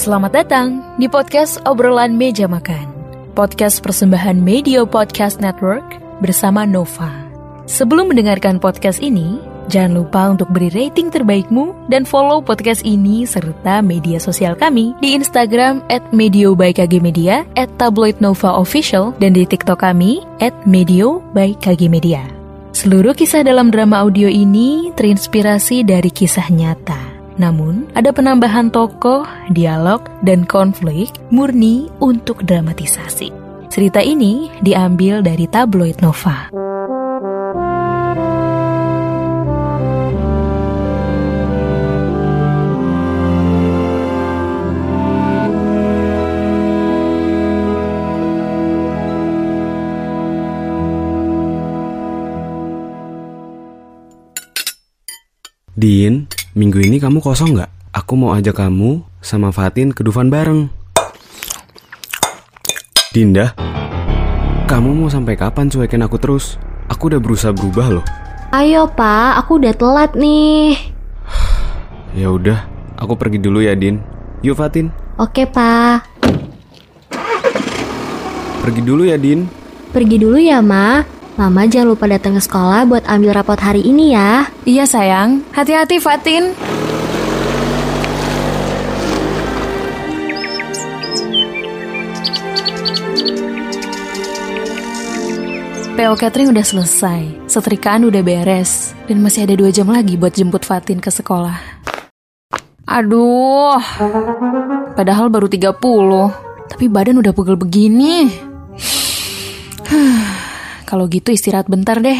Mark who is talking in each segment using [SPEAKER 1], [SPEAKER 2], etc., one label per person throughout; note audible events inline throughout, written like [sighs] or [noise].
[SPEAKER 1] Selamat datang di podcast obrolan meja makan. Podcast persembahan Media Podcast Network bersama Nova. Sebelum mendengarkan podcast ini, jangan lupa untuk beri rating terbaikmu dan follow podcast ini serta media sosial kami di Instagram at Medio by KG Media, at Tabloid Nova Official, dan di TikTok kami at Medio by KG Media. Seluruh kisah dalam drama audio ini terinspirasi dari kisah nyata. Namun, ada penambahan tokoh, dialog, dan konflik murni untuk dramatisasi. Cerita ini diambil dari tabloid Nova.
[SPEAKER 2] Din, minggu ini kamu kosong nggak? Aku mau ajak kamu sama Fatin ke Dufan bareng. Dinda, kamu mau sampai kapan cuekin aku terus? Aku udah berusaha berubah loh.
[SPEAKER 3] Ayo pak, aku udah telat nih.
[SPEAKER 2] Ya udah, aku pergi dulu ya Din. Yuk Fatin,
[SPEAKER 3] Oke pak,
[SPEAKER 2] pergi dulu ya Din.
[SPEAKER 3] pergi dulu ya ma. Mama jangan lupa datang ke sekolah buat ambil rapot hari ini ya.
[SPEAKER 1] Iya sayang, hati-hati Fatin. PO catering udah selesai, setrikaan udah beres, dan masih ada dua jam lagi buat jemput Fatin ke sekolah. Aduh, padahal baru 30, tapi badan udah pegel begini. [sighs] Kalau gitu istirahat bentar deh.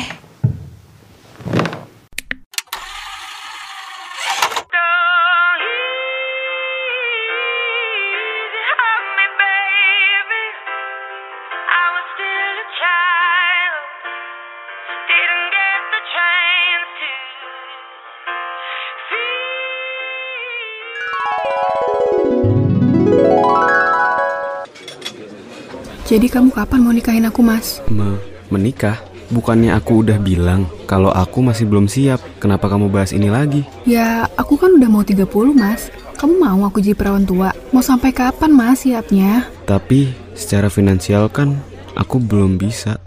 [SPEAKER 4] Jadi kamu kapan mau nikahin aku, Mas?
[SPEAKER 2] Me menikah? Bukannya aku udah bilang kalau aku masih belum siap. Kenapa kamu bahas ini lagi?
[SPEAKER 4] Ya, aku kan udah mau 30, Mas. Kamu mau aku jadi perawan tua? Mau sampai kapan, Mas, siapnya?
[SPEAKER 2] Tapi secara finansial kan aku belum bisa.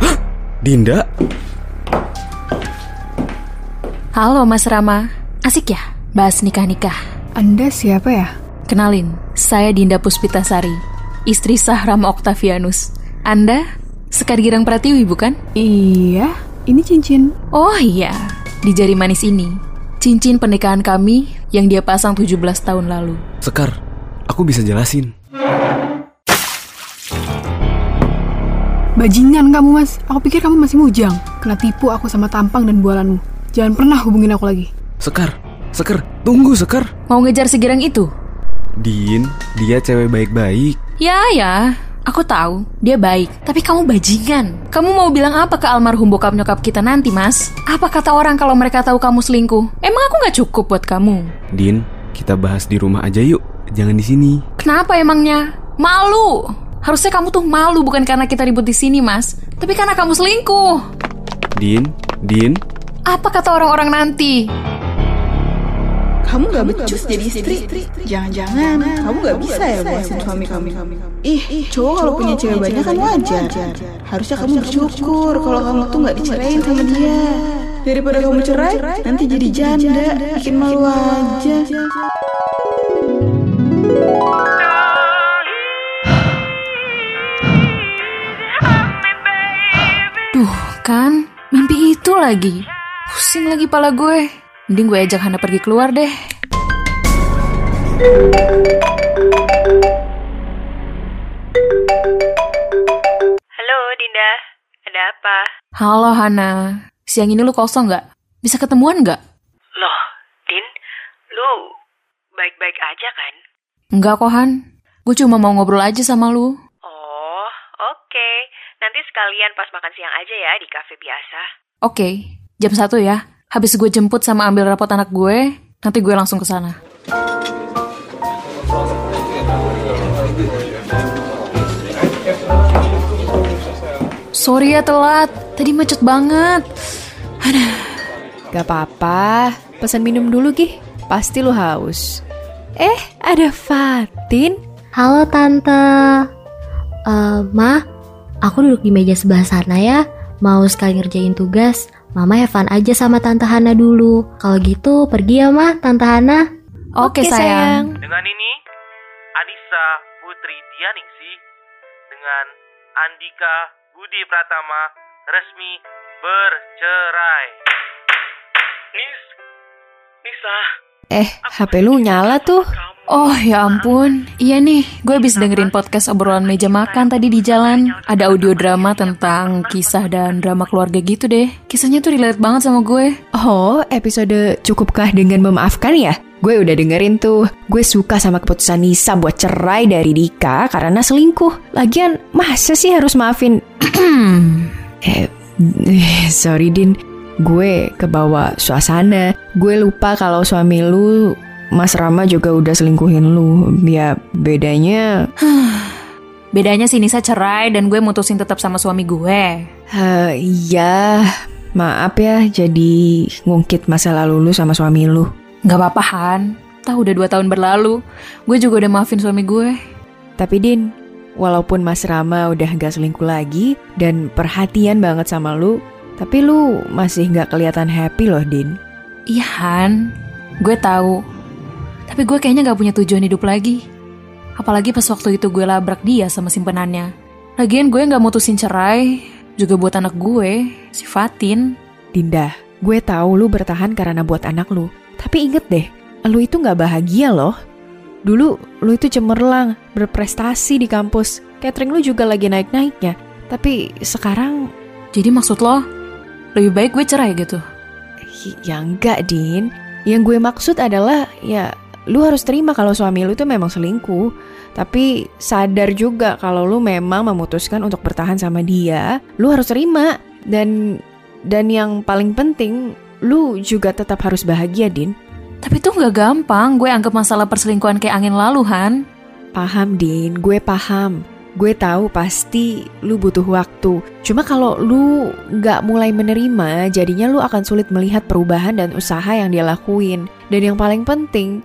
[SPEAKER 2] Hah? Dinda?
[SPEAKER 1] Halo Mas Rama, asik ya bahas nikah-nikah?
[SPEAKER 4] Anda siapa ya?
[SPEAKER 1] Kenalin, saya Dinda Puspitasari, istri Sahram Octavianus. Anda Sekar Girang Pratiwi bukan?
[SPEAKER 4] Iya, ini cincin.
[SPEAKER 1] Oh iya, di jari manis ini, cincin pernikahan kami yang dia pasang 17 tahun lalu.
[SPEAKER 2] Sekar, aku bisa jelasin.
[SPEAKER 4] Bajingan kamu, Mas. Aku pikir kamu masih mujang. Kena tipu aku sama tampang dan bualanmu. Jangan pernah hubungin aku lagi.
[SPEAKER 2] Sekar, Sekar, tunggu Sekar.
[SPEAKER 1] Mau ngejar si Girang itu?
[SPEAKER 2] Din, dia cewek baik-baik.
[SPEAKER 1] Ya ya, aku tahu dia baik. Tapi kamu bajingan. Kamu mau bilang apa ke almarhum bokap nyokap kita nanti, Mas? Apa kata orang kalau mereka tahu kamu selingkuh? Emang aku nggak cukup buat kamu?
[SPEAKER 2] Din, kita bahas di rumah aja yuk. Jangan di sini.
[SPEAKER 1] Kenapa emangnya? Malu. Harusnya kamu tuh malu bukan karena kita ribut di sini, Mas. Tapi karena kamu selingkuh.
[SPEAKER 2] Din, Din,
[SPEAKER 1] Apa kata orang-orang nanti?
[SPEAKER 5] Kamu gak becus jadi istri? Jangan-jangan kamu gak bisa ya buasin suami kamu? Ih, cowok kalau punya cewek banyak kan wajar. Harusnya kamu bersyukur kalau kamu tuh gak dicerain sama dia. Daripada kamu cerai, nanti jadi janda, bikin malu aja.
[SPEAKER 1] Duh, kan? Mimpi itu lagi. Pusing lagi pala gue. Mending gue ajak Hana pergi keluar deh.
[SPEAKER 6] Halo, Dinda. Ada apa?
[SPEAKER 1] Halo Hana, siang ini lu kosong nggak? Bisa ketemuan nggak?
[SPEAKER 6] Loh, Din, lu baik-baik aja kan?
[SPEAKER 1] Enggak kok Han, gue cuma mau ngobrol aja sama lu.
[SPEAKER 6] Oh, oke. Nanti sekalian pas makan siang aja ya di kafe biasa.
[SPEAKER 1] Oke, jam satu ya. Habis gue jemput sama ambil rapot anak gue, nanti gue langsung ke sana. Sorry ya telat, tadi macet banget. Aduh,
[SPEAKER 7] Gak apa-apa, pesan minum dulu Gih. Pasti lu haus. Eh, ada Fatin.
[SPEAKER 3] Halo Tante. Eh, Ma, aku duduk di meja sebelah sana ya. Mau sekali ngerjain tugas, Mama have fun aja sama Tante Hana dulu. Kalau gitu, pergi ya Ma, Tante Hana.
[SPEAKER 1] Oke, sayang.
[SPEAKER 8] Dengan ini, Anissa Putri Tianingsih dengan Andika Budi Pratama resmi bercerai. Nis, Nisa,
[SPEAKER 7] Eh, HP lu nyala tuh.
[SPEAKER 1] Oh ya ampun, iya nih, gue habis dengerin podcast obrolan meja makan tadi di jalan. Ada audio drama tentang kisah dan drama keluarga gitu deh. Kisahnya tuh relate banget sama gue.
[SPEAKER 7] Oh, episode Cukupkah dengan memaafkan ya? Gue udah dengerin tuh. Gue suka sama keputusan Nisa buat cerai dari Dika karena selingkuh. Lagian, masa sih harus maafin? [clears throat] eh, eh, sorry Din. Gue kebawa suasana. Gue lupa kalau suami lu, Mas Rama juga udah selingkuhin lu. Ya, bedanya... [sighs]
[SPEAKER 1] Bedanya sih Nisa cerai dan gue mutusin tetap sama suami gue.
[SPEAKER 7] eh, iya, maaf ya jadi ngungkit masa lalu lu sama suami lu.
[SPEAKER 1] Gak apa-apa Han, tahu udah dua tahun berlalu. Gue juga udah maafin suami gue.
[SPEAKER 7] Tapi Din, walaupun Mas Rama udah gak selingkuh lagi dan perhatian banget sama lu, tapi lu masih gak kelihatan happy loh, Din.
[SPEAKER 1] Iya Han, gue tahu. Tapi gue kayaknya gak punya tujuan hidup lagi. Apalagi pas waktu itu gue labrak dia sama simpenannya. Lagian gue gak mutusin cerai, juga buat anak gue, si Fatin.
[SPEAKER 7] Dinda, gue tahu lu bertahan karena buat anak lu. Tapi inget deh, lu itu gak bahagia loh. Dulu lu itu cemerlang, berprestasi di kampus. Catering lu juga lagi naik-naiknya. Tapi sekarang
[SPEAKER 1] Jadi maksud lo, lebih baik gue cerai gitu?
[SPEAKER 7] Ya enggak, Din. Yang gue maksud adalah ya lu harus terima kalau suami lu itu memang selingkuh. Tapi sadar juga kalau lu memang memutuskan untuk bertahan sama dia, lu harus terima. Dan dan yang paling penting, lu juga tetap harus bahagia, Din.
[SPEAKER 1] Tapi tuh gak gampang gue anggap masalah perselingkuhan kayak angin lalu, Han.
[SPEAKER 7] Paham, Din. Gue paham. Gue tahu pasti lu butuh waktu. Cuma kalau lu nggak mulai menerima, jadinya lu akan sulit melihat perubahan dan usaha yang dia lakuin. Dan yang paling penting,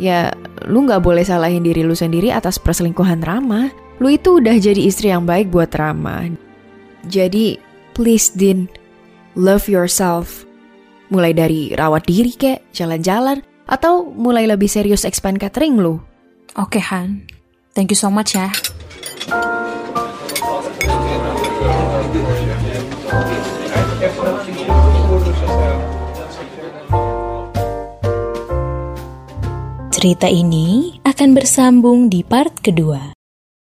[SPEAKER 7] ya lu nggak boleh salahin diri lu sendiri atas perselingkuhan Rama. Lu itu udah jadi istri yang baik buat Rama. Jadi, please Din, love yourself. Mulai dari rawat diri kek, jalan-jalan, atau mulai lebih serius expand catering lu.
[SPEAKER 1] Oke, Han. Thank you so much ya.
[SPEAKER 9] Cerita ini akan bersambung di part kedua.